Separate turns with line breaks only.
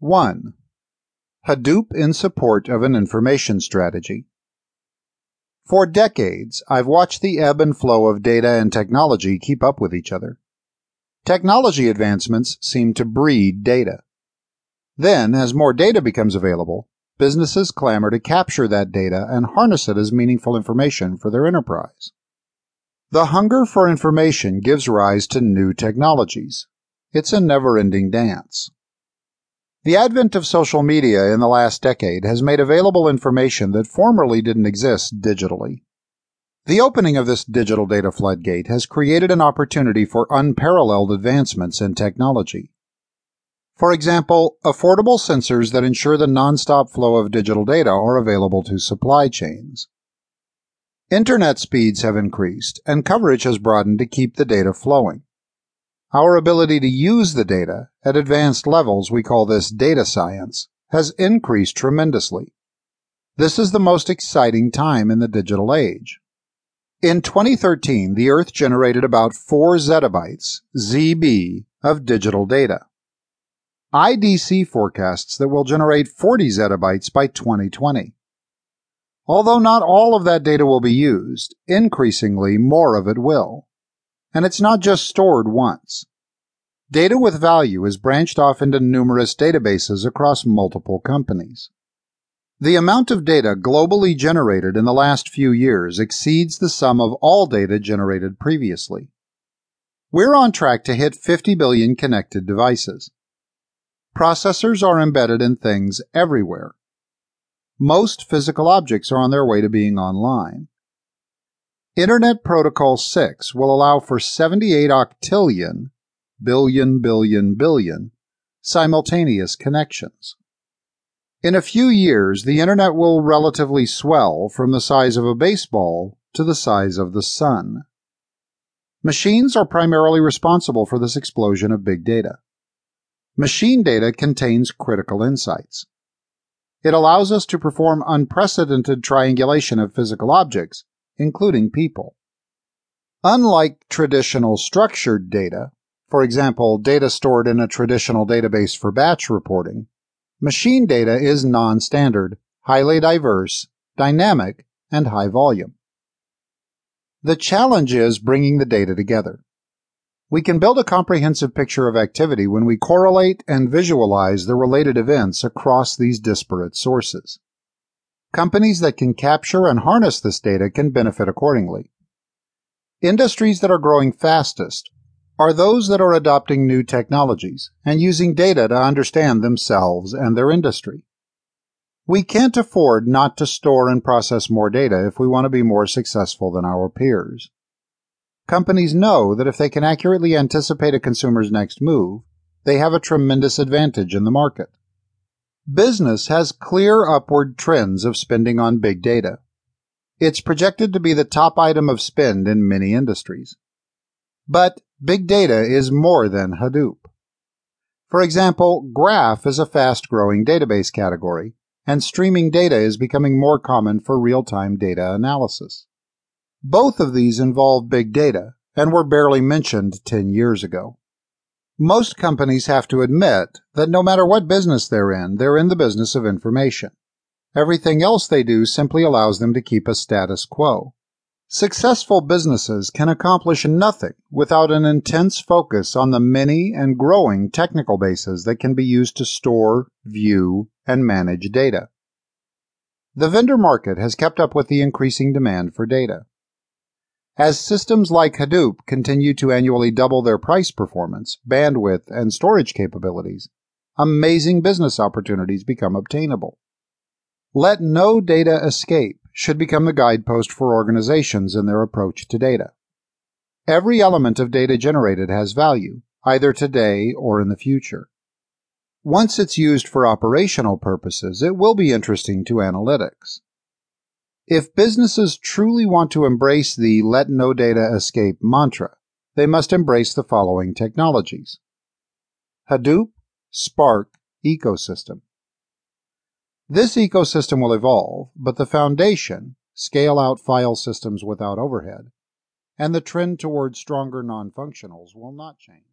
1. Hadoop in support of an information strategy. For decades, I've watched the ebb and flow of data and technology keep up with each other. Technology advancements seem to breed data. Then, as more data becomes available, businesses clamor to capture that data and harness it as meaningful information for their enterprise. The hunger for information gives rise to new technologies. It's a never ending dance. The advent of social media in the last decade has made available information that formerly didn't exist digitally. The opening of this digital data floodgate has created an opportunity for unparalleled advancements in technology. For example, affordable sensors that ensure the nonstop flow of digital data are available to supply chains. Internet speeds have increased and coverage has broadened to keep the data flowing. Our ability to use the data at advanced levels, we call this data science, has increased tremendously. This is the most exciting time in the digital age. In 2013, the Earth generated about 4 zettabytes, ZB, of digital data. IDC forecasts that we'll generate 40 zettabytes by 2020. Although not all of that data will be used, increasingly more of it will. And it's not just stored once. Data with value is branched off into numerous databases across multiple companies. The amount of data globally generated in the last few years exceeds the sum of all data generated previously. We're on track to hit 50 billion connected devices. Processors are embedded in things everywhere. Most physical objects are on their way to being online. Internet Protocol 6 will allow for 78 octillion, billion, billion, billion, simultaneous connections. In a few years, the Internet will relatively swell from the size of a baseball to the size of the sun. Machines are primarily responsible for this explosion of big data. Machine data contains critical insights. It allows us to perform unprecedented triangulation of physical objects including people. Unlike traditional structured data, for example, data stored in a traditional database for batch reporting, machine data is non-standard, highly diverse, dynamic, and high volume. The challenge is bringing the data together. We can build a comprehensive picture of activity when we correlate and visualize the related events across these disparate sources. Companies that can capture and harness this data can benefit accordingly. Industries that are growing fastest are those that are adopting new technologies and using data to understand themselves and their industry. We can't afford not to store and process more data if we want to be more successful than our peers. Companies know that if they can accurately anticipate a consumer's next move, they have a tremendous advantage in the market. Business has clear upward trends of spending on big data. It's projected to be the top item of spend in many industries. But big data is more than Hadoop. For example, Graph is a fast growing database category, and streaming data is becoming more common for real time data analysis. Both of these involve big data and were barely mentioned 10 years ago. Most companies have to admit that no matter what business they're in, they're in the business of information. Everything else they do simply allows them to keep a status quo. Successful businesses can accomplish nothing without an intense focus on the many and growing technical bases that can be used to store, view, and manage data. The vendor market has kept up with the increasing demand for data. As systems like Hadoop continue to annually double their price performance, bandwidth, and storage capabilities, amazing business opportunities become obtainable. Let no data escape should become the guidepost for organizations in their approach to data. Every element of data generated has value, either today or in the future. Once it's used for operational purposes, it will be interesting to analytics. If businesses truly want to embrace the let no data escape mantra, they must embrace the following technologies. Hadoop Spark ecosystem. This ecosystem will evolve, but the foundation, scale out file systems without overhead, and the trend towards stronger non-functionals will not change.